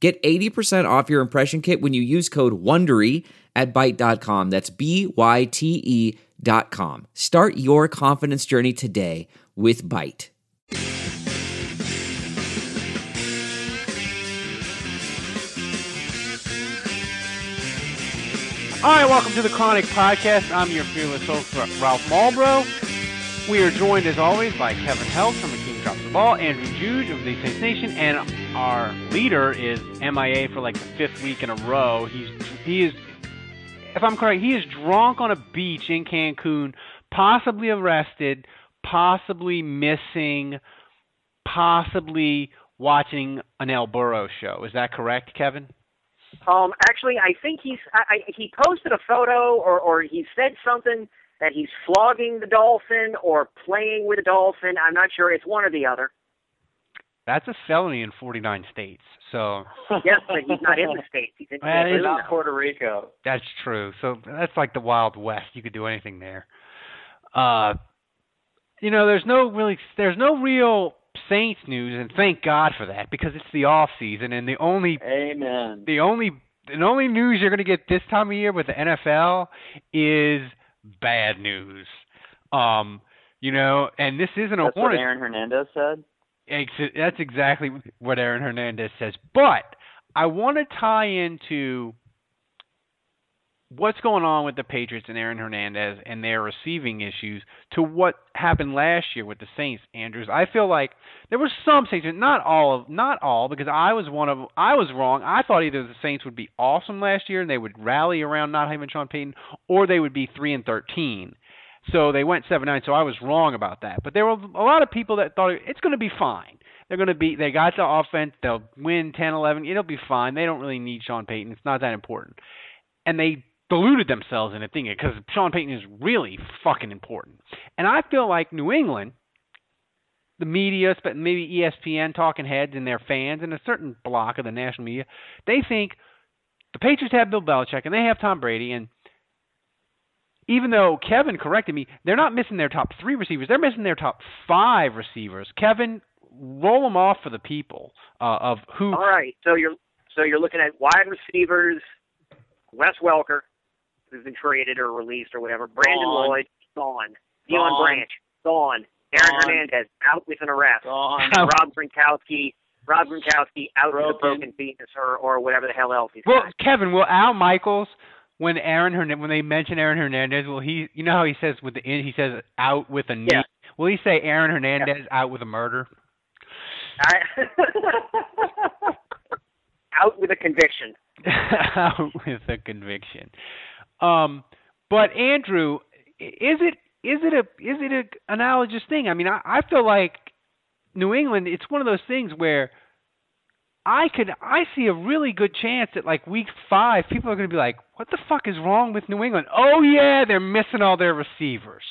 Get 80% off your impression kit when you use code WONDERY at Byte.com. That's B-Y-T-E dot com. Start your confidence journey today with Byte. All right, welcome to the Chronic Podcast. I'm your fearless host, Ralph Malbrough. We are joined, as always, by Kevin Held from Drops the Ball, Andrew Juge of the Saints Nation, and our leader is MIA for like the fifth week in a row. He's he is, if I'm correct, he is drunk on a beach in Cancun, possibly arrested, possibly missing, possibly watching an El Burro show. Is that correct, Kevin? Um, actually, I think he's I, I, he posted a photo or or he said something that he's flogging the dolphin or playing with a dolphin. I'm not sure. It's one or the other. That's a felony in 49 states. So yes, but he's not in the states. He's in Well, Cancun not. Puerto Rico. that's true. So that's like the Wild West. You could do anything there. Uh, you know, there's no really, there's no real Saints news, and thank God for that because it's the off season, and the only Amen. the only the only news you're going to get this time of year with the NFL is bad news. Um, you know, and this isn't a That's what Aaron Hernandez said. That's exactly what Aaron Hernandez says. But I want to tie into what's going on with the Patriots and Aaron Hernandez and their receiving issues to what happened last year with the Saints. Andrews, I feel like there were some Saints, not all of, not all, because I was one of, I was wrong. I thought either the Saints would be awesome last year and they would rally around not having Sean Payton, or they would be three and thirteen. So they went seven nine. So I was wrong about that. But there were a lot of people that thought it's going to be fine. They're going to be. They got the offense. They'll win 10, 11. It'll be fine. They don't really need Sean Payton. It's not that important. And they deluded themselves into thinking because Sean Payton is really fucking important. And I feel like New England, the media, but maybe ESPN, talking heads, and their fans, and a certain block of the national media, they think the Patriots have Bill Belichick and they have Tom Brady, and even though Kevin corrected me, they're not missing their top three receivers. They're missing their top five receivers. Kevin, roll them off for the people uh, of who. All right, so you're so you're looking at wide receivers, Wes Welker, who's been traded or released or whatever. Brandon Gone. Lloyd gone. Dion Gone. Branch gone. Aaron Gone. Hernandez out with an arrest. Gone. Rob Gronkowski, Rob Gronkowski out with a Broken. broken penis or or whatever the hell else he's Well, got. Kevin, will Al Michaels, when Aaron Hernandez, when they mention Aaron Hernandez, will he? You know how he says with the in, he says out with a knee. Yeah. Will he say Aaron Hernandez out with a murder? I, out with a conviction. out with a conviction. Um, but Andrew, is it is it a is it a analogous thing? I mean, I, I feel like New England. It's one of those things where I could I see a really good chance that like week five, people are going to be like, "What the fuck is wrong with New England?" Oh yeah, they're missing all their receivers.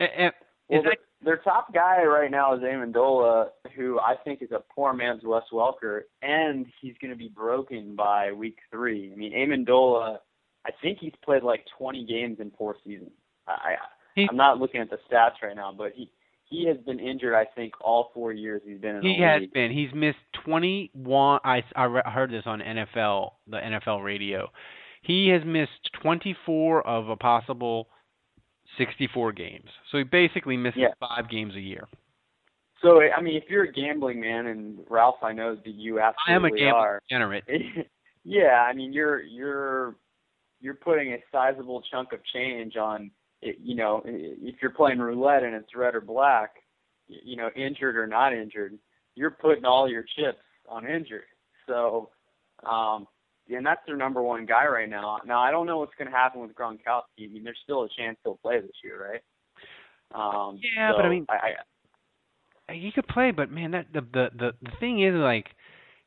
A- a- Well, that their, their top guy right now is Amendola, who I think is a poor man's Wes Welker, and he's going to be broken by week three. I mean, Amendola, I think he's played like 20 games in four seasons. I, He- I'm not looking at the stats right now, but he he has been injured. I think all four years he's been in He has league. been. He's missed 21. I, I re- heard this on NFL, the NFL radio. He has missed 24 of a possible 64 games. So he basically misses Yeah. five games a year. So I mean, if you're a gambling man, and Ralph, I know that you absolutely I am a gambling are. degenerate. yeah, I mean, you're you're you're putting a sizable chunk of change on, you know, if you're playing roulette and it's red or black, you know, injured or not injured, you're putting all your chips on injured. So, um, and that's their number one guy right now. Now I don't know what's going to happen with Gronkowski. I mean, there's still a chance he'll play this year, right? Um, Yeah, but I mean- I, I he could play, but man, that the the the, the thing is like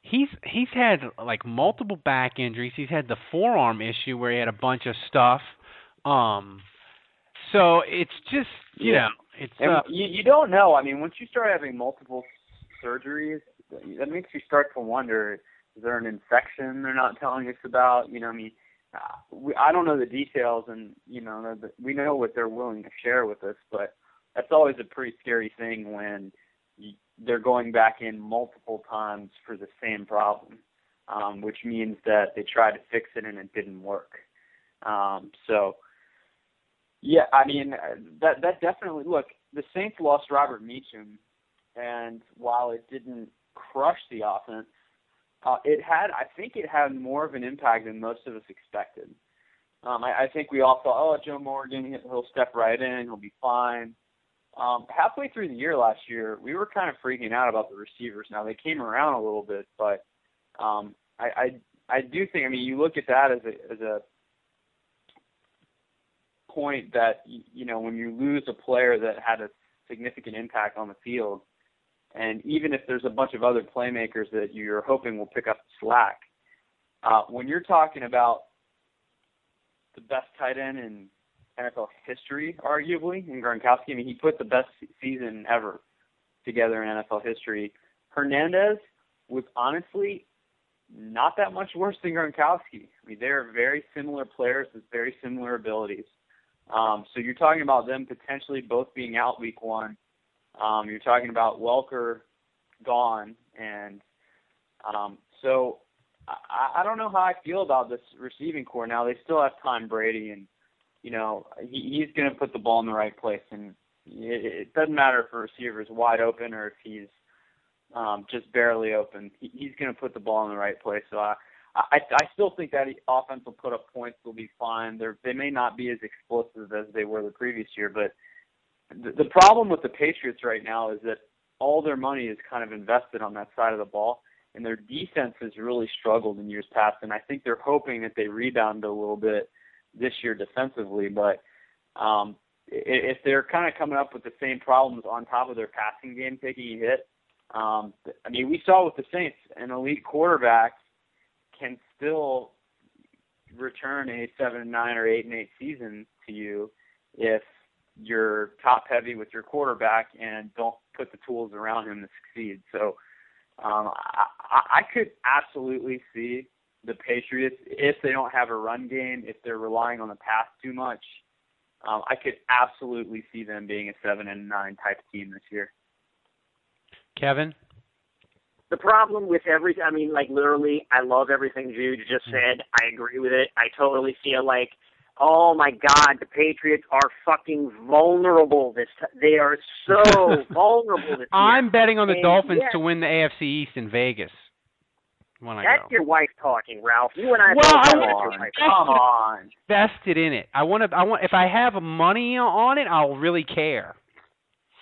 he's he's had like multiple back injuries. He's had the forearm issue where he had a bunch of stuff. Um, so it's just you Yeah. know it's And uh, you you don't know. I mean, once you start having multiple surgeries, that makes you start to wonder: is there an infection they're not telling us about? You know, I mean, uh, we, I don't know the details, and you know, the, we know what they're willing to share with us, but that's always a pretty scary thing when you, they're going back in multiple times for the same problem, um, which means that they tried to fix it and it didn't work. Um, so. Yeah, I mean uh, that that definitely look. The Saints lost Robert Meacham, and while it didn't crush the offense, uh, it had I think it had more of an impact than most of us expected. Um, I, I think we all thought, oh, Joe Morgan, he'll step right in, he'll be fine. Um, halfway through the year last year, we were kind of freaking out about the receivers. Now they came around a little bit, but um, I, I I do think I mean you look at that as a as a point that you know when you lose a player that had a significant impact on the field, and even if there's a bunch of other playmakers that you're hoping will pick up the slack, uh, when you're talking about the best tight end in NFL history, arguably in Gronkowski, I mean he put the best season ever together in NFL history. Hernandez was honestly not that much worse than Gronkowski. I mean, they're very similar players with very similar abilities. Um, so you're talking about them potentially both being out week one. Um, you're talking about Welker gone, and um, so I, I don't know how I feel about this receiving core now. They still have Tom Brady, and you know he, he's going to put the ball in the right place, and it, it doesn't matter if a receiver is wide open or if he's um, just barely open. He, he's going to put the ball in the right place. So I, I, I still think that offense will put up points. They'll be fine. They're, they may not be as explosive as they were the previous year, but the, the problem with the Patriots right now is that all their money is kind of invested on that side of the ball, and their defense has really struggled in years past. And I think they're hoping that they rebound a little bit this year defensively, but um, if they're kind of coming up with the same problems on top of their passing game taking a hit, um, I mean, we saw with the Saints, an elite quarterback can still return a seven and nine or eight and eight season to you if you're top heavy with your quarterback and don't put the tools around him to succeed. So um, I, I could absolutely see the Patriots if they don't have a run game, if they're relying on the pass too much. Um, I could absolutely see them being a seven and nine type team this year. Kevin. the problem with every I mean, like literally, I love everything Juge just said. I agree with it. I totally feel like, oh my God, the Patriots are fucking vulnerable. This t- they are so vulnerable this year. I'm betting on the And Dolphins yes. to win the AFC East in Vegas when I That's go. your wife talking, Ralph. You and I Well, both I know want- that's your. Come on. Vested in it. I want to. I want. If I have money on it, I'll really care.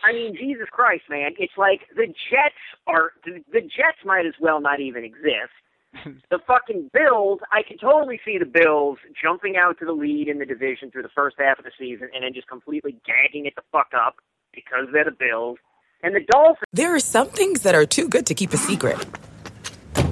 I mean, Jesus Christ, man! It's like the Jets are the, the Jets might as well not even exist. The fucking Bills, I can totally see the Bills jumping out to the lead in the division through the first half of the season and then just completely gagging it the fuck up because they're the Bills. And the Dolphins, There are some things that are too good to keep a secret.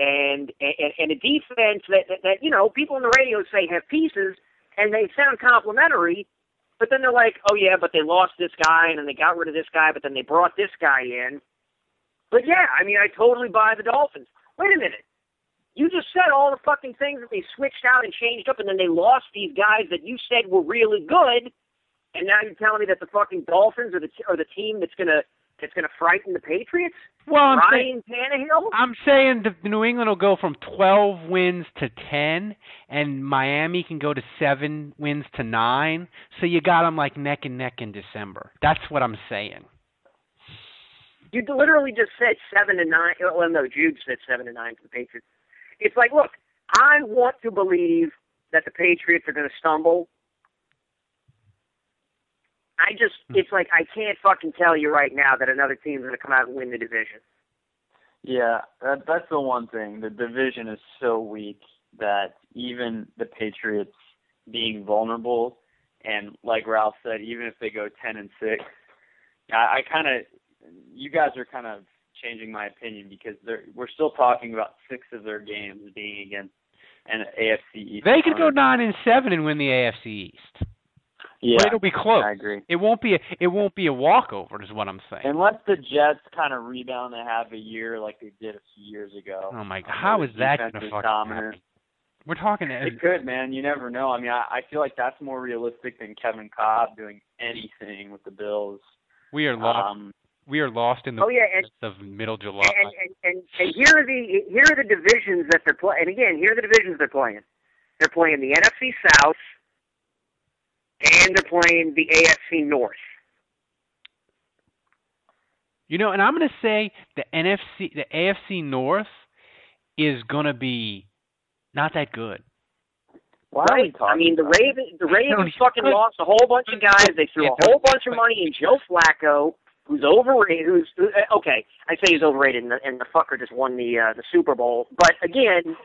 and and, and a defense that, that that you know people on the radio say have pieces and they sound complimentary, but then they're like, oh yeah, but they lost this guy and then they got rid of this guy, but then they brought this guy in. But yeah, I mean, I totally buy the Dolphins. Wait a minute. You just said all the fucking things that they switched out and changed up, and then they lost these guys that you said were really good, and now you're telling me that the fucking Dolphins are the are the team that's gonna that's gonna frighten the Patriots. Well, I'm Ryan Tannehill. I'm saying the New England will go from 12 wins to 10, and Miami can go to seven wins to nine. So you got them like neck and neck in December. That's what I'm saying. You literally just said seven and nine. Well, no, Juge said seven and nine for the Patriots. It's like, look, I want to believe that the Patriots are going to stumble. I just, hmm. it's like I can't fucking tell you right now that another team's going to come out and win the division. Yeah, that, that's the one thing. The division is so weak that even the Patriots being vulnerable, and like Ralph said, even if they go ten and six, I, I kind of, you guys are kind of changing my opinion because they're, we're still talking about six of their games being against an AFC East. They could go nine and seven and win the AFC East. Yeah, But it'll be close. I agree. It won't be a, it won't be a walkover, is what I'm saying. Unless the Jets kind of rebound and have a year like they did a few years ago. oh my God, how where is the that going to is fucking dominant. happen? We're talking. It could, man. You never know. I mean, I, I feel like that's more realistic than Kevin Kolb doing anything with the Bills. we are lost. Um, we are lost in the Oh yeah, and of middle July. and, and and and here are the here are the divisions that they're playing. And again, here are the divisions they're playing. They're playing the NFC South, and they're playing the AFC North. You know, and I'm going to say the NFC, the AFC North is going to be not that good. why Right. I mean, the Ravens, the Ravens fucking good. lost a whole bunch of guys. They threw a whole bunch of money in Joe Flacco, who's overrated. Who's uh, okay? I say he's overrated, and the, and the fucker just won the uh, the Super Bowl. But again,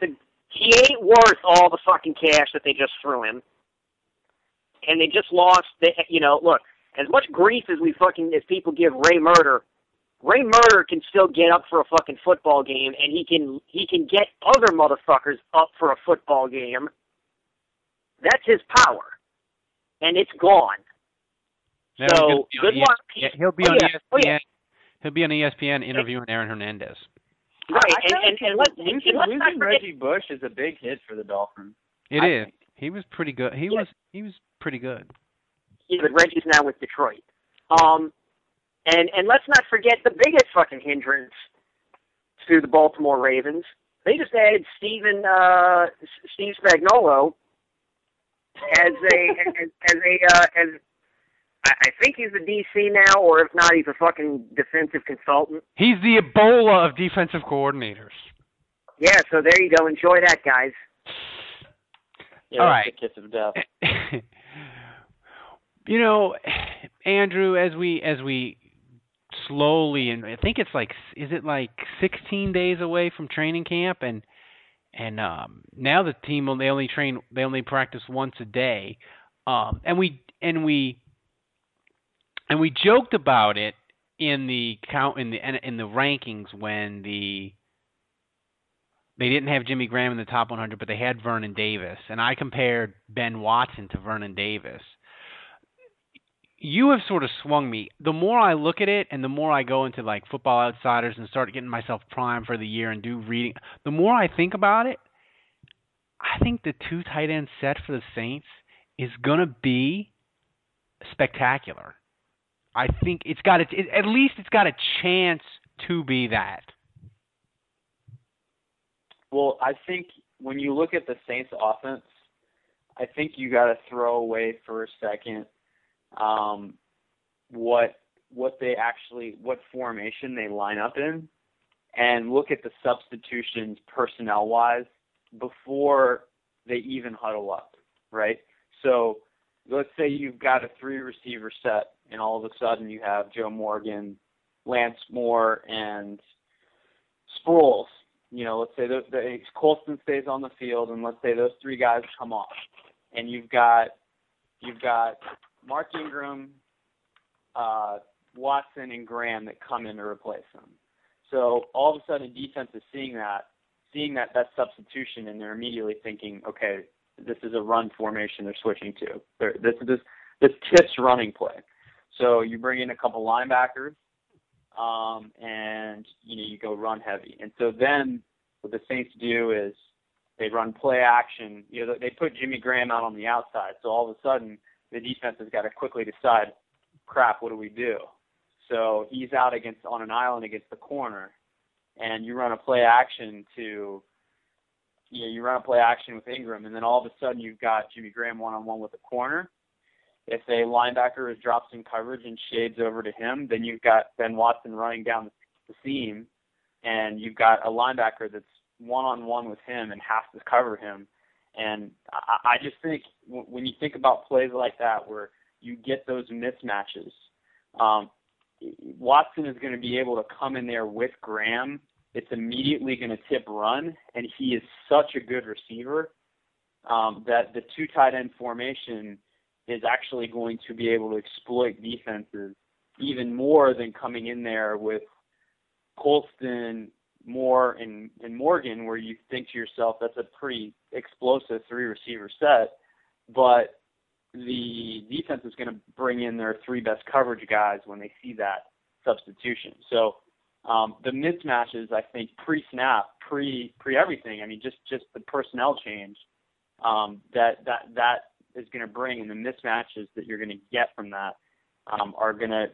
the, he ain't worth all the fucking cash that they just threw him. And they just lost. The, you know, look, as much grief as we fucking as people give Ray Murder, Ray Murder can still get up for a fucking football game, and he can he can get other motherfuckers up for a football game. That's his power, and it's gone. Now So, good be on luck. ES- He'll be Oh, on yeah. ESPN. Oh, yeah. He'll be on ESPN interviewing Aaron Hernandez. Right, I and, and, and let's, losing, and let's losing forget, Reggie Bush is a big hit for the Dolphins. It I is. think. He was pretty good. He Yeah. was he was pretty good. yeah, but Reggie's now with Detroit. Um, and and let's not forget the biggest fucking hindrance to the Baltimore Ravens. They just added Steven uh, Steve Spagnuolo as a as, as a uh, as I, I think he's the DC now, or if not, he's a fucking defensive consultant. He's the Ebola of defensive coordinators. Yeah, so there you go. Enjoy that, guys. Yeah, All that's right. the kiss of death. you know, Andrew, as we as we slowly and I think it's like is it like 16 days away from training camp and and um now the team will- they only train they only practice once a day. Um and we and we and we joked about it in the count in the in the rankings when the they didn't have Jimmy Graham in the top 100, but they had Vernon Davis, and I compared Ben Watson to Vernon Davis. You have sort of swung me. The more I look at it, and the more I go into like Football Outsiders and start getting myself primed for the year and do reading, the more I think about it, I think the two tight end set for the Saints is gonna be spectacular. I think it's got a, it, at least it's got a chance to be that. Well, I think when you look at the Saints offense, I think you got to throw away for a second um, what what they actually what formation they line up in, and look at the substitutions personnel wise before they even huddle up, right? So let's say you've got a three receiver set, and all of a sudden you have Joe Morgan, Lance Moore, and Sproles you know, let's say the, the Colston stays on the field, and let's say those three guys come off, and you've got you've got Mark Ingram, uh, Watson, and Graham that come in to replace them. So all of a sudden, defense is seeing that, seeing that that substitution, and they're immediately thinking, okay, this is a run formation they're switching to. They're, this this this tips running play. So you bring in a couple linebackers um, and you know you go run heavy. And so then what the Saints do is they run play action. You know, they put Jimmy Graham out on the outside, so all of a sudden the defense has got to quickly decide, crap, what do we do? So he's out against on an island against the corner, and you run a play action to, you know, you run a play action with Ingram, and then all of a sudden you've got Jimmy Graham one on one with the corner. If a linebacker is drops in coverage and shades over to him, then you've got Ben Watson running down the seam, and you've got a linebacker that's one on one with him and has to cover him. And I, I just think when you think about plays like that where you get those mismatches, um, Watson is going to be able to come in there with Graham. It's immediately going to tip run, and he is such a good receiver um, that the two tight end formation is actually going to be able to exploit defenses even more than coming in there with Colston, Moore, and, and Morgan, where you think to yourself, that's a pretty explosive three receiver set. But the defense is going to bring in their three best coverage guys when they see that substitution. So um, the mismatches, I think, pre-snap, pre pre everything. I mean, just just the personnel change um, that that that is going to bring, and the mismatches that you're going to get from that um, are going to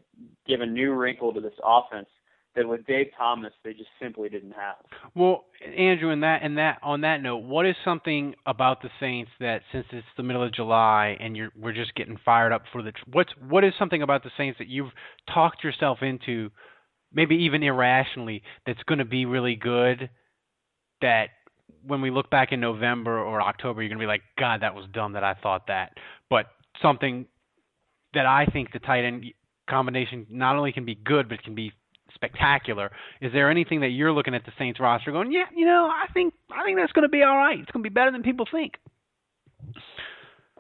give a new wrinkle to this offense that with Dave Thomas they just simply didn't have. Well, Andrew, in that and that on that note, what is something about the Saints that since it's the middle of July and you're we're just getting fired up for the what's what is something about the Saints that you've talked yourself into, maybe even irrationally, that's going to be really good, that when we look back in November or October, you're going to be like, God, that was dumb that I thought that. But something that I think the tight end combination not only can be good, but can be spectacular. Is there anything that you're looking at the Saints roster going, yeah, you know, I think I think that's going to be all right. It's going to be better than people think.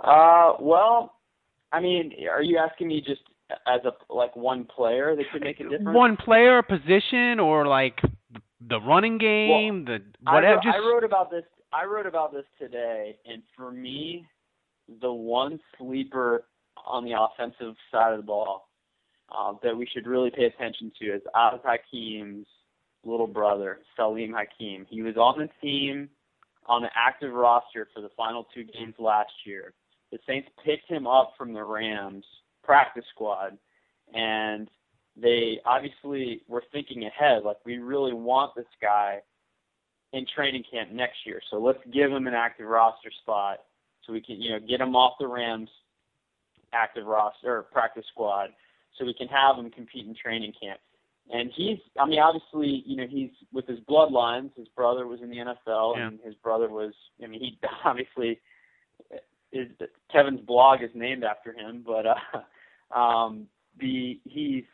Uh, well, I mean, are you asking me just as a like one player that could make a difference? One player, position, or like the running game, well, the whatever. I just... I wrote about this. I wrote about this today, and for me, the one sleeper on the offensive side of the ball uh, that we should really pay attention to is Az Hakim's little brother, Saalim Hakim. He was on the team on the active roster for the final two games last year. The Saints picked him up from the Rams practice squad, and they obviously were thinking ahead. Like we really want this guy in training camp next year, so let's give him an active roster spot so we can, you know, get him off the Rams active roster or practice squad so we can have him compete in training camp. And he's, I mean, obviously, you know, he's with his bloodlines. His brother was in the NFL, yeah. and his brother was, I mean, he obviously is Kevin's blog is named after him, but uh, um, the he's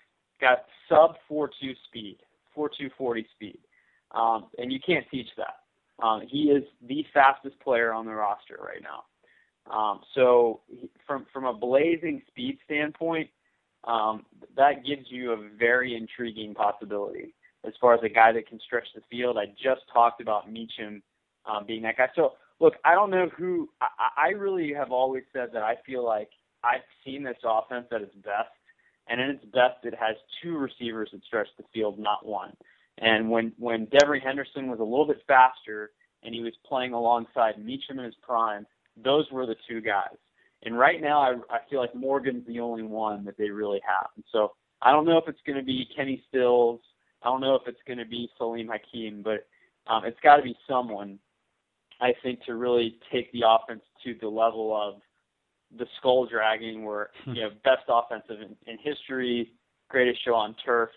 got sub four two speed, four two forty speed, um, and you can't teach that. Um, he is the fastest player on the roster right now. Um, so he, from from a blazing speed standpoint, um, that gives you a very intriguing possibility as far as a guy that can stretch the field. I just talked about Meacham um, being that guy. So look, I don't know who. I, I really have always said that I feel like I've seen this offense at its best, and in its best, it has two receivers that stretch the field, not one. And when when Devery Henderson was a little bit faster and he was playing alongside Meacham in his prime, those were the two guys. And right now, I, I feel like Morgan's the only one that they really have. And so I don't know if it's going to be Kenny Stills. I don't know if it's going to be Saalim Hakim, but um, it's got to be someone, I think, to really take the offense to the level of the skull dragging, where you know best offensive in, in history, greatest show on turf.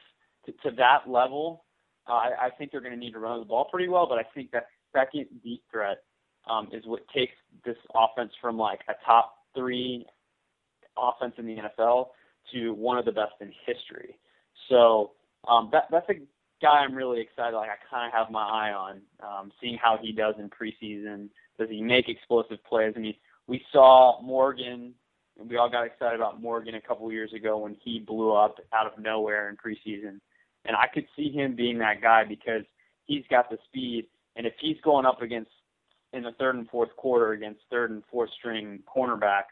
To, to that level, uh, I, I think they're going to need to run the ball pretty well. But I think that second deep threat um, is what takes this offense from like a top three offense in the NFL to one of the best in history. So um, that that's a guy I'm really excited. Like I kind of have my eye on um, seeing how he does in preseason. Does he make explosive plays? I mean, we saw Morgan. And we all got excited about Morgan a couple years ago when he blew up out of nowhere in preseason. And I could see him being that guy because he's got the speed. And if he's going up against in the third and fourth quarter against third and fourth string cornerbacks,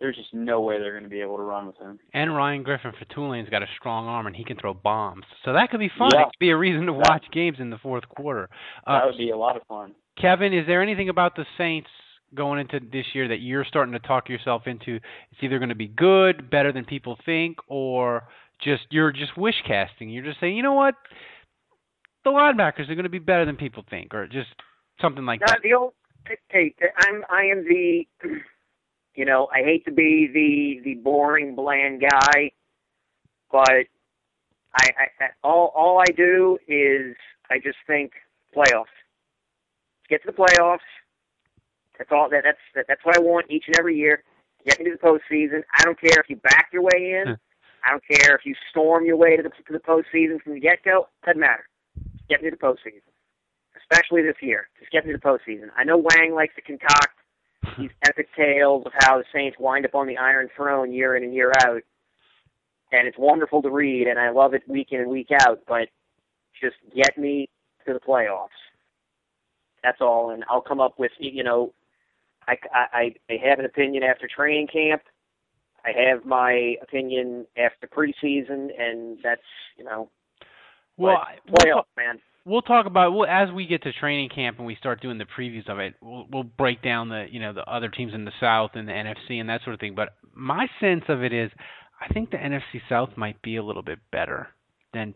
there's just no way they're going to be able to run with him. And Ryan Griffin for Tulane's got a strong arm and he can throw bombs, so that could be fun. Yeah. It could be a reason to watch games in the fourth quarter. That Uh, would be a lot of fun. Kevin, is there anything about the Saints going into this year that you're starting to talk yourself into? It's either going to be good, better than people think, or just you're just wish casting. You're just saying, you know what, the linebackers are going to be better than people think, or just something like No, that. the old hey, I'm I am the you know, I hate to be the the boring bland guy, but I, I all all I do is I just think playoffs. Get to the playoffs. That's all that that's that, that's what I want each and every year. Get me to the postseason. I don't care if you back your way in. I don't care if you storm your way to the to the postseason from the get go. Doesn't matter. Get me to the postseason especially this year. Just get me to the postseason. I know Wang likes to concoct these epic tales of how the Saints wind up on the Iron Throne year in and year out, and it's wonderful to read, and I love it week in and week out. But just get me to the playoffs. That's all, and I'll come up with you know, I I I have an opinion after training camp. I have my opinion after preseason, and that's you know, well, but we'll, playoffs, man. We'll talk about well as we get to training camp and we start doing the previews of it. We'll we'll break down the you know the other teams in the South and the NFC and that sort of thing. But my sense of it is, I think the NFC South might be a little bit better than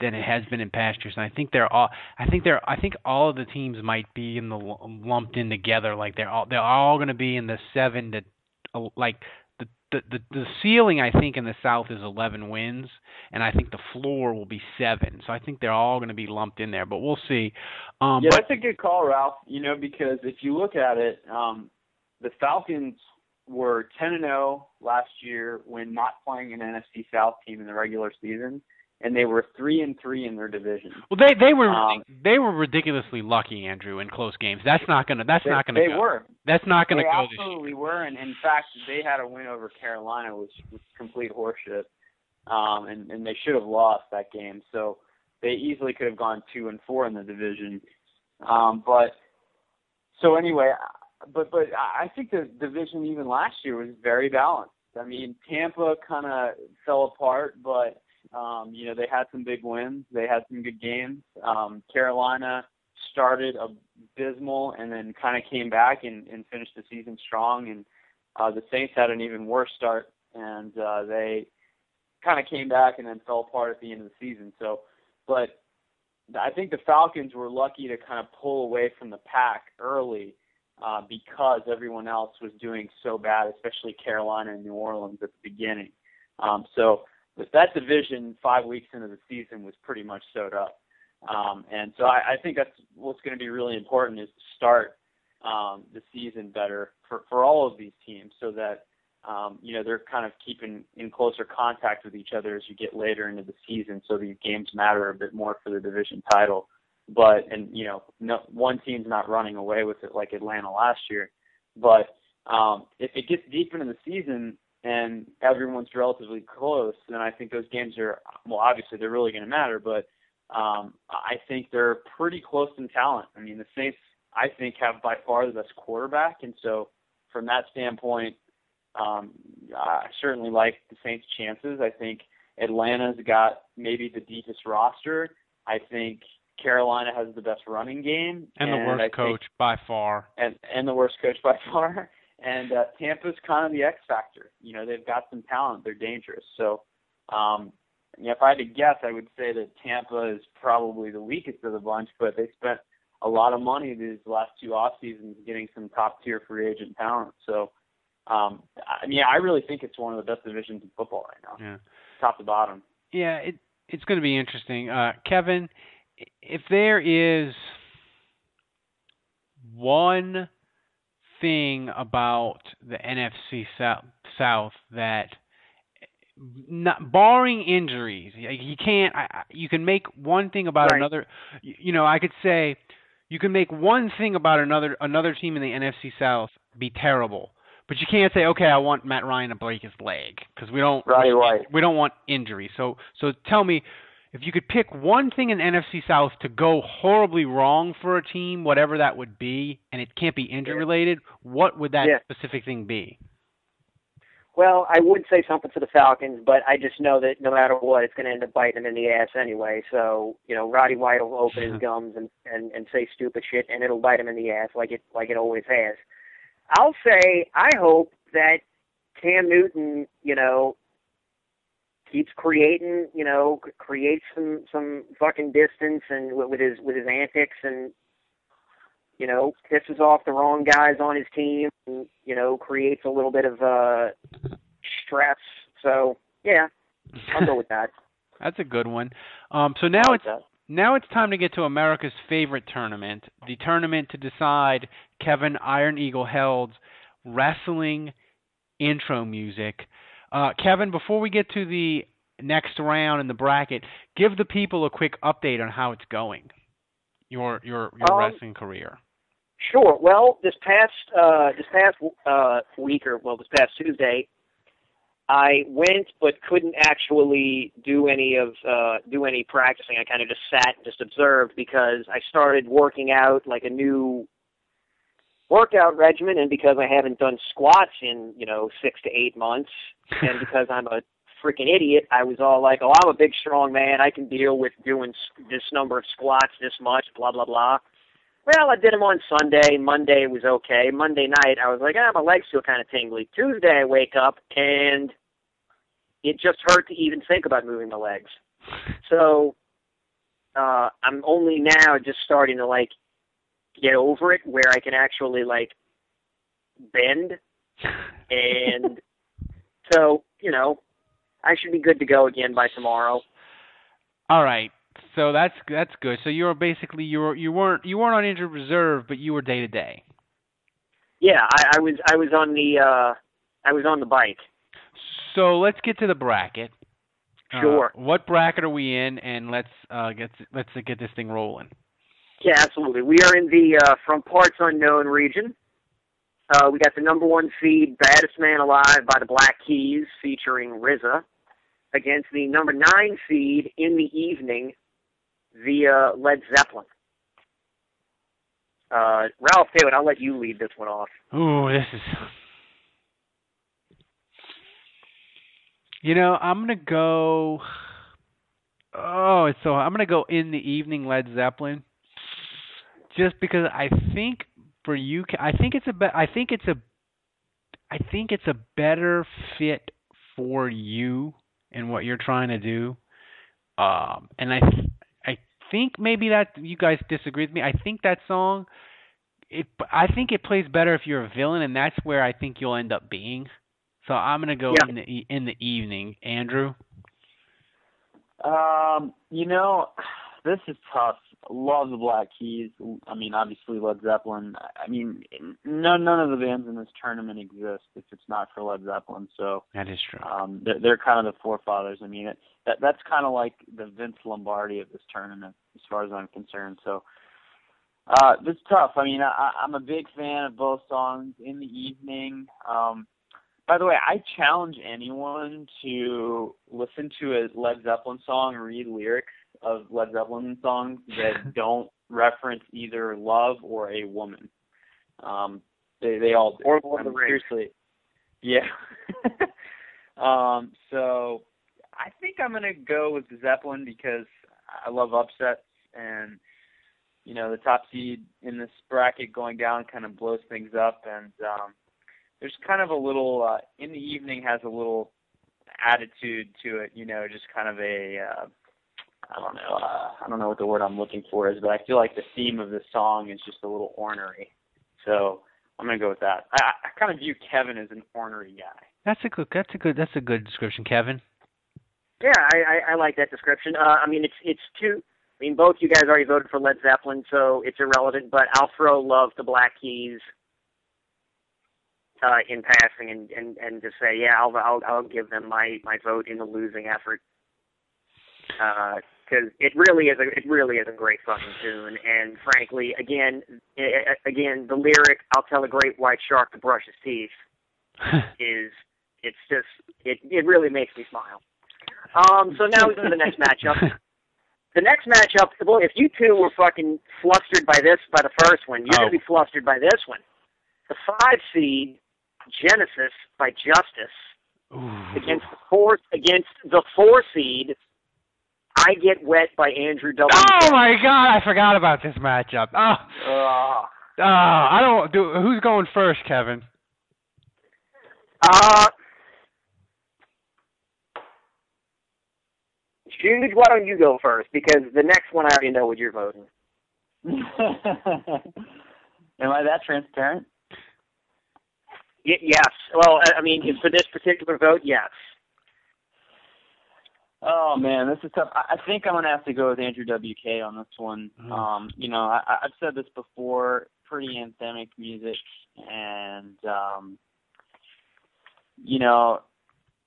than it has been in past years. And I think they're all I think they're I think all of the teams might be in the lumped in together. Like they're all they're all going to be in the seven to like. The, the the ceiling I think in the South is 11 wins, and I think the floor will be seven. So I think they're all going to be lumped in there, but we'll see. Um, yeah, but that's a good call, Ralph. You know, because if you look at it, um, the Falcons were 10 and 0 last year when not playing an NFC South team in the regular season, and they were 3 and 3 in their division. well, they they were um, they were ridiculously lucky, Andrew, in close games. That's not gonna that's They, not gonna they go. were. That's not gonna they go this year. absolutely were, and in fact, they had a win over Carolina, which was complete horseshit, um, and and they should have lost that game. So they easily could have gone two and four in the division. Um, but so anyway, but but I think the division even last year was very balanced. I mean, Tampa kind of fell apart, but um, you know they had some big wins. They had some good games. Um, Carolina started abysmal and then kind of came back and, and finished the season strong. And uh, the Saints had an even worse start, and uh, they kind of came back and then fell apart at the end of the season. So, but I think the Falcons were lucky to kind of pull away from the pack early uh, because everyone else was doing so bad, especially Carolina and New Orleans at the beginning. Um, so with that division, five weeks into the season was pretty much sewed up. Um, and so I, I think that's what's going to be really important is to start um, the season better for, for all of these teams so that um, you know they're kind of keeping in closer contact with each other as you get later into the season, so these games matter a bit more for the division title. But and you know no one team's not running away with it like Atlanta last year. But um, if it gets deep into the season and everyone's relatively close, then I think those games are well obviously they're really going to matter, but um, I think they're pretty close in talent. I mean, the Saints, I think, have by far the best quarterback, and so from that standpoint, um, I certainly like the Saints' chances. I think Atlanta's got maybe the deepest roster. I think Carolina has the best running game, And the worst I coach think, by far. and and the worst coach by far. And uh, Tampa's kind of the X factor. You know, they've got some talent. They're dangerous. So, um, you know, if I had to guess, I would say that Tampa is probably the weakest of the bunch. But they spent a lot of money these last two off seasons getting some top tier free agent talent. So, um, I mean, I really think it's one of the best divisions in football right now, Yeah. top to bottom. Yeah, it it's going to be interesting. Uh, Kevin, if there is one thing about the NFC South, South that not barring injuries, you can't. I, you can make one thing about Right. another. You, you know, I could say you can make one thing about another another team in the NFC South be terrible, but you can't say, okay, I want Matt Ryan to break his leg because we don't Right, right. we don't want injury. So so tell me if you could pick one thing in NFC South to go horribly wrong for a team, whatever that would be, and it can't be injury related, what would that Yeah. specific thing be? Well, I would say something for the Falcons, but I just know that no matter what, it's going to end up biting them in the ass anyway. So, you know, Roddy White will open his gums and, and and say stupid shit, and it'll bite him in the ass like it like it always has. I'll say I hope that Cam Newton, you know, keeps creating, you know, creates some some fucking distance and with with his with his antics and you know pisses off the wrong guys on his team and you know creates a little bit of uh stress. So yeah, I'll go with that. That's a good one. Um, so now like it's that. now it's time to get to America's favorite tournament, the tournament to decide Kevin Iron Eagle Held's wrestling intro music. Uh, Kevin, before we get to the next round in the bracket, give the people a quick update on how it's going. Your your your Um, wrestling career. Sure. Well, this past uh, this past uh, week, or well, this past Tuesday, I went but couldn't actually do any of uh, do any practicing. I kind of just sat and just observed because I started working out like a new workout regimen, and because I haven't done squats in you know six to eight months, and because I'm a freaking idiot, I was all like, "Oh, I'm a big strong man. I can deal with doing this number of squats this much." Blah blah blah. Well, I did them on Sunday. Monday was okay. Monday night, I was like, ah, my legs feel kind of tingly. Tuesday, I wake up and it just hurt to even think about moving my legs. So uh, I'm only now just starting to like get over it, where I can actually like bend, and so you know, I should be good to go again by tomorrow. All right. So that's that's good. So you were basically you were you weren't you weren't on injured reserve, but you were day to day. Yeah, I, I was I was on the uh, I was on the bike. So let's get to the bracket. Uh, Sure. what bracket are we in? And let's uh, get let's get this thing rolling. Yeah, absolutely. We are in the uh, from parts unknown region. Uh, we got the number one seed, Baddest Man Alive by the Black Keys, featuring RZA, against the number nine seed, In the Evening, via Led Zeppelin. Uh, Ralph Taylor, I'll let you lead this one off. Ooh, this is. You know, I'm gonna go. Oh, so I'm gonna go in the evening, Led Zeppelin. Just because I think for you, I think it's a be- I think it's a, I think it's a better fit for you and what you're trying to do. Um, and I, I think maybe that you guys disagree with me. I think that song it I think it plays better if you're a villain, and that's where I think you'll end up being. So I'm gonna go Yeah. in the e- in the evening, Andrew. Um, you know, this is tough. Love the Black Keys. I mean, obviously Led Zeppelin. I mean, none none of the bands in this tournament exist if it's not for Led Zeppelin. So That is true. um, they're, they're kind of the forefathers. I mean, it, that that's kind of like the Vince Lombardi of this tournament, as far as I'm concerned. So uh, this is tough. I mean, I, I'm a big fan of both songs. In the evening. Um, by the way, I challenge anyone to listen to a Led Zeppelin song, and read lyrics of Led Zeppelin songs that don't reference either love or a woman. Um, they they all do. Or Lord I of the mean, Rings. seriously. Yeah. um, so I think I'm gonna go with Zeppelin because I love upsets and you know the top seed in this bracket going down kind of blows things up and um there's kind of a little uh in the evening has a little attitude to it you know just kind of a uh I don't know uh, I don't know what the word I'm looking for is but I feel like the theme of this song is just a little ornery so I'm gonna go with that I, I kind of view Kevin as an ornery guy That's a good. That's a good. That's a good description, Kevin. Yeah, I, I, I like that description. Uh, I mean, it's it's two. I mean, both you guys already voted for Led Zeppelin, so it's irrelevant. But I'll throw "Love" to Black Keys uh, in passing, and, and and just say, yeah, I'll I'll I'll give them my my vote in the losing effort. Because it really is a it really is a great fucking tune, and frankly, again, i- i- again, the lyric "I'll tell a great white shark to brush his teeth" is it's just it it really makes me smile. Um, so now we go to the next matchup. The next matchup, well, if you two were fucking flustered by this, by the first one, you're Oh. gonna be flustered by this one. The five seed Genesis by Justice Ooh. against the fourth against the four seed. I get wet by Andrew W. Oh my God! I forgot about this matchup. Oh, Ugh. oh I don't do. Who's going first, Kevin? Uh, Juge, why don't you go first? Because the next one I already know what you're voting. Am I that transparent? Y- yes. Well, I I mean, for this particular vote, yes. Oh man, this is tough. I, think I'm gonna have to go with Andrew WK on this one. Mhm. Um, you know, I, I- I've said this before. Pretty anthemic music, and um, you know,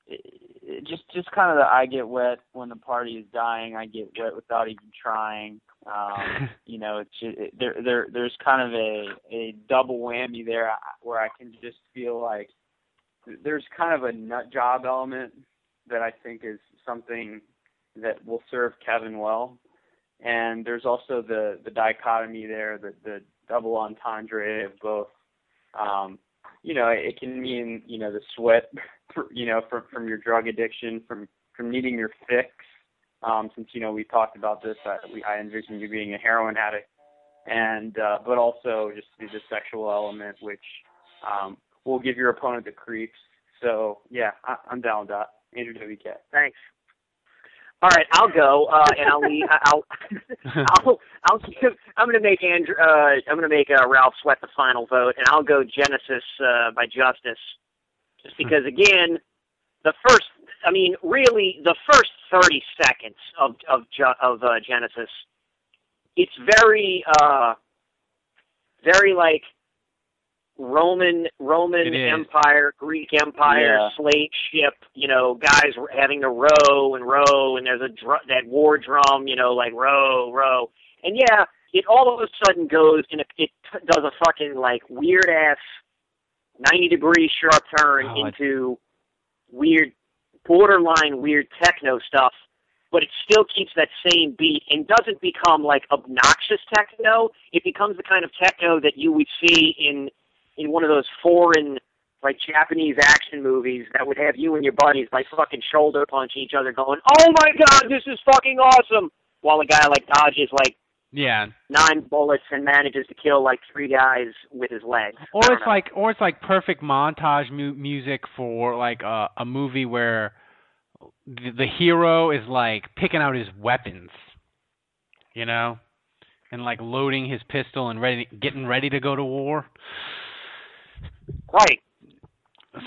it, it just just kind of the I get wet when the party is dying. I get wet without even trying. Um, you know, it's just, it, there there there's kind of a a double whammy there where I can just feel like there's kind of a nut job element that I think is something that will serve Kevin well. And there's also the the dichotomy there, the the double entendre of both. Um, you know, it can mean you know the sweat, you know, from from your drug addiction, from from needing your fix. Um, since you know we talked about this, I, we, I envision you being a heroin addict, and uh, but also just the, the sexual element, which um, will give your opponent the creeps. So yeah, I, I'm down with that. Andrew W. WK. Thanks. All right, I'll go, uh, and I'll leave, I'll I'll I'll give, I'm gonna make Andrew uh, I'm gonna make uh, Ralph sweat the final vote, and I'll go Genesis uh, by Justice, just because again, the first I mean really the first 30 seconds of of of uh, Genesis, it's very uh, very like Roman Roman Empire, Greek Empire, Yeah. slave ship, you know, guys having to row and row, and there's a dr- that war drum, you know, like row, row, and yeah, it all of a sudden goes and it, it t- does a fucking like weird ass ninety degree sharp turn Oh, I- into weird, borderline weird techno stuff, but it still keeps that same beat and doesn't become like obnoxious techno. It becomes the kind of techno that you would see in in one of those foreign like Japanese action movies that would have you and your buddies like fucking shoulder punching each other going, Oh my god, this is fucking awesome while a guy like dodges like yeah. nine bullets and manages to kill like three guys with his legs. Or it's know. like, or it's like perfect montage mu- music for like a a movie where the, the hero is like picking out his weapons, you know, and like loading his pistol and ready, getting ready to go to war. Right.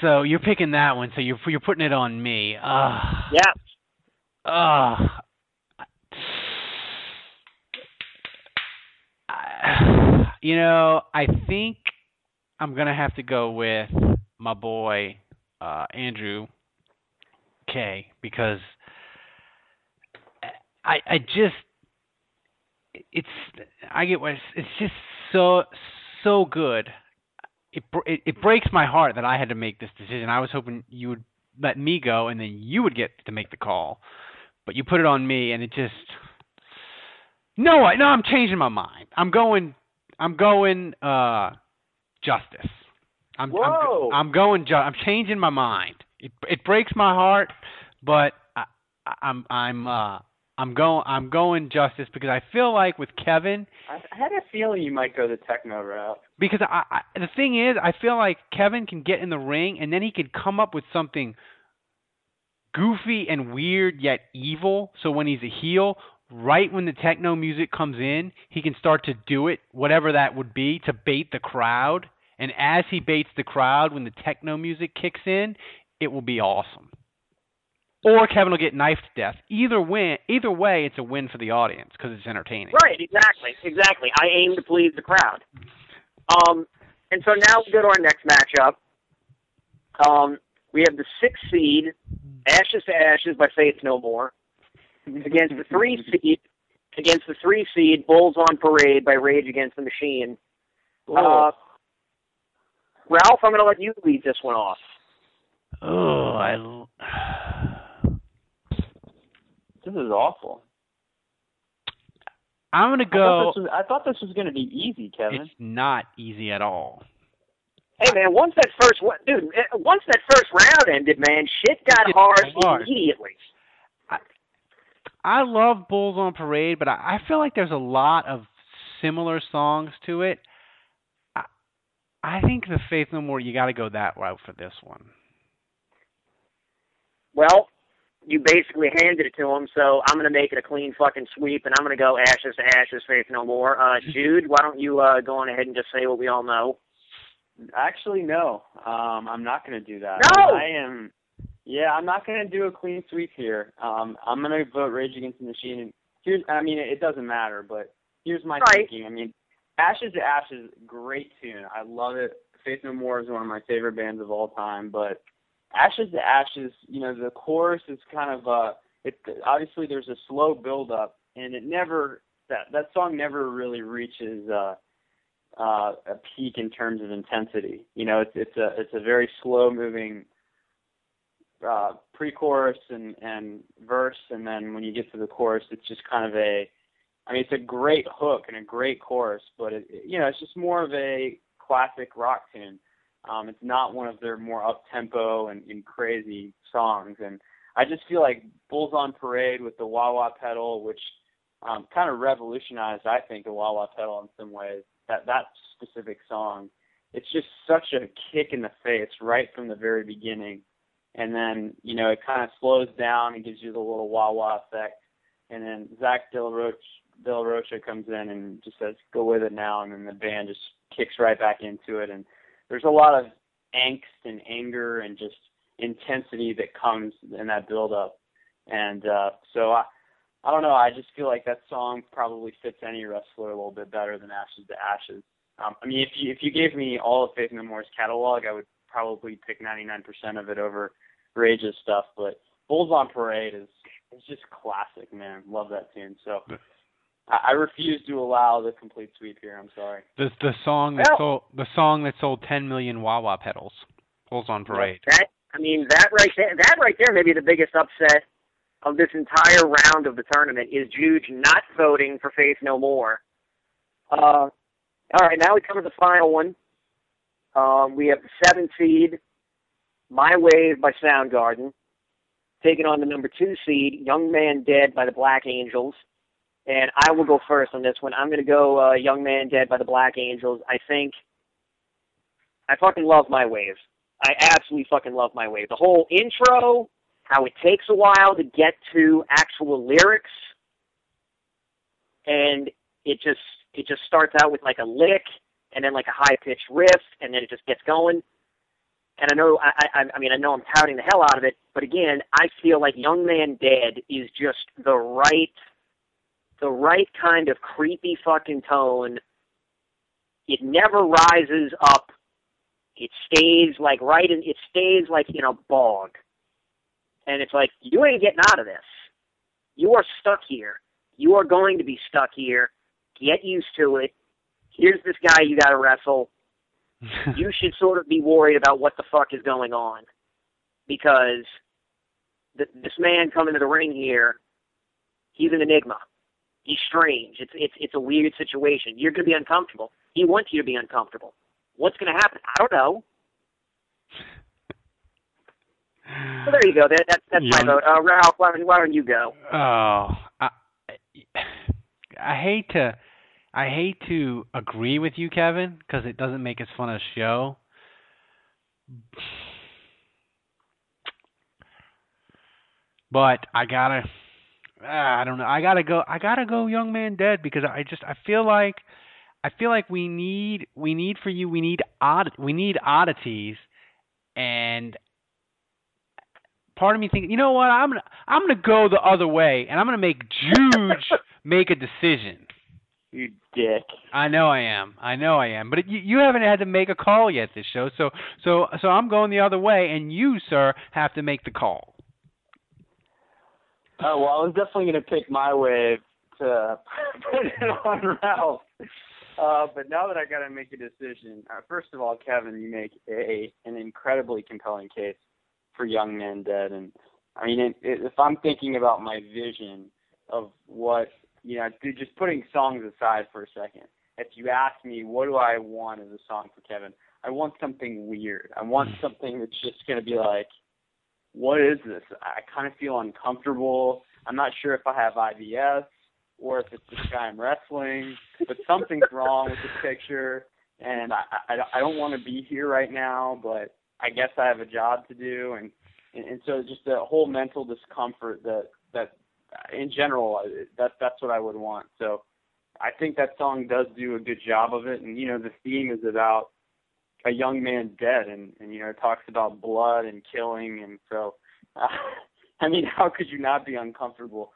So you're picking that one. So you're you're putting it on me. Uh, Yeah. Uh, you know, I think I'm gonna have to go with my boy uh, Andrew K because I I just it's I get what it's, it's just so so good. It, it it breaks my heart that I had to make this decision. I was hoping you would let me go and then you would get to make the call, but you put it on me and it just no I no I'm changing my mind. I'm going I'm going uh justice. I'm I'm, Whoa. I'm going ju- I'm changing my mind. It it breaks my heart, but I- I'm I'm uh I'm going I'm going justice because I feel like with Kevin I, had a feeling you might go the techno route. because I, I the thing is I feel like Kevin can get in the ring and then he could come up with something goofy and weird yet evil. So when he's a heel, right when the techno music comes in, he can start to do it, whatever that would be, to bait the crowd. And as he baits the crowd when the techno music kicks in, it will be awesome. Or Kevin will get knifed to death. Either win, either way, it's a win for the audience because it's entertaining. Right, exactly, exactly. I aim to please the crowd. Um, and so now we go to our next matchup. Um, we have the six seed, Ashes to Ashes by Faith No More, against the three seed, against the three seed Bulls on Parade by Rage Against the Machine. Uh, Ralph, I'm going to let you lead this one off. Oh, I. This is awful. I'm gonna go. I thought this was going to be easy, Kevin. It's not easy at all. Hey man, once that first one, dude, eh, once that first round ended, man, shit got It hard, got hard. immediately. I love Bulls on Parade, but I, I feel like there's a lot of similar songs to it. I, I think the Faith No More, you got to go that route for this one. Well, you basically handed it to him, so I'm gonna make it a clean fucking sweep, and I'm gonna go ashes to ashes, faith no more. Uh, Juge, why don't you uh, go on ahead and just say what we all know? Actually, no. Um, I'm not going to do that. No! I am. Yeah, I'm not going to do a clean sweep here. Um, I'm going to vote Rage Against the Machine. And here's, I mean, it doesn't matter, but here's my Right. thinking. I mean, Ashes to Ashes, great tune. I love it. Faith No More is one of my favorite bands of all time, but Ashes to Ashes, you know, the chorus is kind of uh, it. Obviously, there's a slow build up, and it never that that song never really reaches. uh uh, a peak in terms of intensity. You know, it's it's a it's a very slow moving uh, pre-chorus and and verse, and then when you get to the chorus, it's just kind of a. I mean, it's a great hook and a great chorus, but it, you know, it's just more of a classic rock tune. Um, it's not one of their more up tempo and, and crazy songs, and I just feel like Bulls on Parade with the wah wah pedal, which um, kind of revolutionized, I think, the wah wah pedal in some ways. That that specific song, it's just such a kick in the face right from the very beginning, and then you know it kind of slows down and gives you the little wah wah effect, and then Zack Del Roche Del Rocha comes in and just says, "Go with it now," and then the band just kicks right back into it, and there's a lot of angst and anger and just intensity that comes in that build up, and uh, so I. I don't know. I just feel like that song probably fits any wrestler a little bit better than Ashes to Ashes. Um, I mean, if you if you gave me all of Faith No More's catalog, I would probably pick 99% of it over Rage's stuff. But Bulls on Parade is is just classic, man. Love that tune. So I, I refuse to allow the complete sweep here. I'm sorry. The the song that Well- sold the song that sold 10 million wah wah pedals. Bulls on Parade. That I mean, that right there, that right there may be the biggest upset of this entire round of the tournament is Juge not voting for Faith No More. Uh, all right, now we come to the final one. Um, we have the seven seed, My Wave by Soundgarden, taking on the number two seed, Young Man Dead by the Black Angels. And I will go first on this one. I'm going to go uh, Young Man Dead by the Black Angels. I think I fucking love My Wave. I absolutely fucking love My Wave. The whole intro, how it takes a while to get to actual lyrics, and it just it just starts out with like a lick and then like a high pitched riff, and then it just gets going. And I know I, I I mean I know I'm touting the hell out of it, but again, I feel like Young Man Dead is just the right the right kind of creepy fucking tone. It never rises up. It stays like right in it stays like in a bog. And it's like you ain't getting out of this. You are stuck here. You are going to be stuck here. Get used to it. Here's this guy you got to wrestle. You should sort of be worried about what the fuck is going on. Because th- this man coming to the ring here he's an enigma he's strange it's it's it's a weird situation you're going to be uncomfortable he wants you to be uncomfortable What's going to happen? I don't know. So there you go. That, that, that's Young- my vote. Uh, Ralph, why don't, why don't you go? Oh, I, I hate to, I hate to agree with you, Kevin, because it doesn't make as fun a show. But I gotta, ah, I don't know. I gotta go. I gotta go, Young Man Dead, because I just, I feel like, I feel like we need, we need for you, we need odd, we need oddities, and part of me thinking, you know what, I'm gonna I'm gonna go the other way, and I'm gonna make Juge make a decision. You dick. I know I am. I know I am. But you, you haven't had to make a call yet this show, so so so I'm going the other way, and you, sir, have to make the call. Oh well, I was definitely gonna pick my wave to put it on Ralph. Uh, but now that I gotta make a decision, uh, first of all, Kevin, you make a an incredibly compelling case for Young Men Dead, and I mean, it, it, if I'm thinking about my vision of what you know, dude, just putting songs aside for a second, if you ask me what do I want as a song for Kevin, I want something weird. I want something that's just going to be like, what is this? I kind of feel uncomfortable. I'm not sure if I have IBS or if it's this guy I'm wrestling, but something's wrong with the picture, and I, I, I don't want to be here right now, but I guess I have a job to do, and and, and so just the whole mental discomfort that that in general that that's what I would want. So I think that song does do a good job of it, and you know the theme is about a young man dead, and and you know talks about blood and killing, and so uh, I mean how could you not be uncomfortable?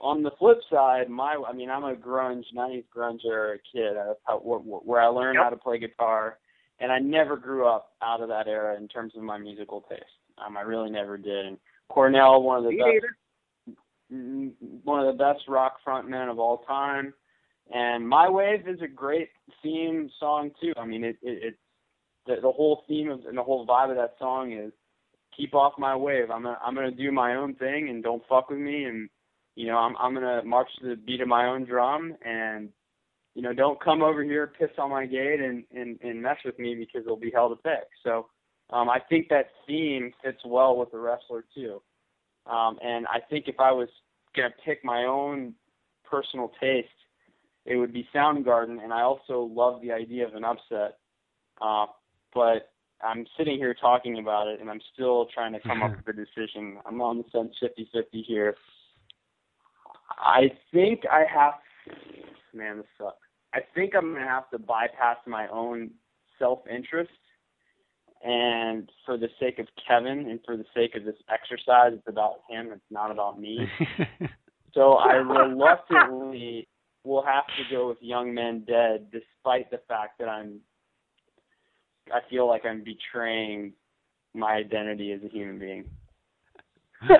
On the flip side, my I mean I'm a grunge '90s grunge era kid. That's how where I learned yep. how to play guitar, and I never grew up out of that era in terms of my musical taste. Um, I really never did. And Cornell, one of the Me best, neither. one of the best rock frontmen of all time. And My Wave is a great theme song too. I mean, it it, it the, the whole theme of and the whole vibe of that song is keep off my wave. I'm gonna I'm gonna do my own thing and don't fuck with me. And you know, I'm I'm gonna march to the beat of my own drum and you know, don't come over here, piss on my gate, and and and mess with me because it'll be hell to pick. So um, I think that theme fits well with the wrestler too. Um, and I think if I was gonna pick my own personal taste, it would be Soundgarden. And I also love the idea of an upset. Uh, but I'm sitting here talking about it, and I'm still trying to come up mm-hmm. with a decision. I'm on the fence 50-50 here. I think I have. Man, this sucks. I think I'm gonna have to bypass my own self-interest and for the sake of Kevin and for the sake of this exercise, it's about him. It's not about me. so I reluctantly will have to go with Young Men Dead, despite the fact that I'm. I feel like I'm betraying my identity as a human being. I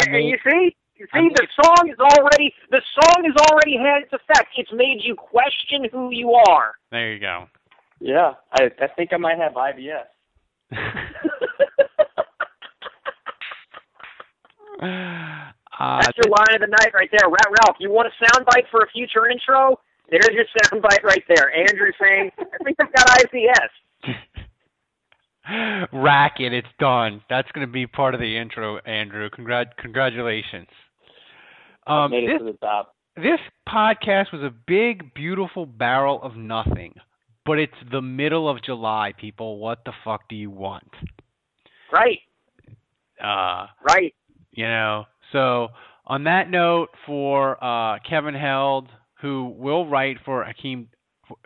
mean, you see, you see, the song is already the song has already had its effect. It's made you question who you are. There you go. Yeah, I I think I might have IBS. uh, That's your line of the night right there, Ralph. You want a soundbite for a future intro? There's your soundbite right there. Andrew saying, "I think I've got IBS." Rack it, it's done. That's going to be part of the intro, Andrew. Congrat- congratulations. Um, made it this, to the top. This podcast was a big, beautiful barrel of nothing. But it's the middle of July, people. What the fuck do you want? Right. Uh, right. You know. So on that note, for uh, Kevin Held, who will write for Hakim,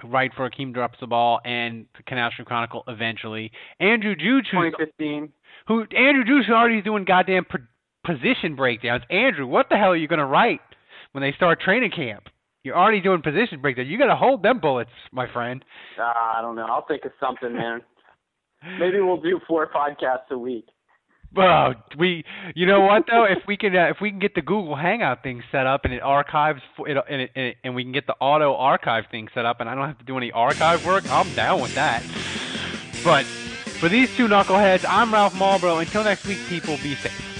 write for Hakim drops the ball and the Canal Chronicle eventually. Andrew Juge, 2015. Who Andrew Juge already doing goddamn position breakdowns. Andrew, what the hell are you going to write when they start training camp? You're already doing position breakdown. You got to hold them bullets, my friend. Uh, I don't know. I'll think of something, man. Maybe we'll do four podcasts a week. Well, we, you know what though, if we can, uh, if we can get the Google Hangout thing set up and it archives, it, and, it, and, it, and we can get the auto archive thing set up, and I don't have to do any archive work, I'm down with that. But for these two knuckleheads, I'm Ralph Malbrough. Until next week, people, be safe.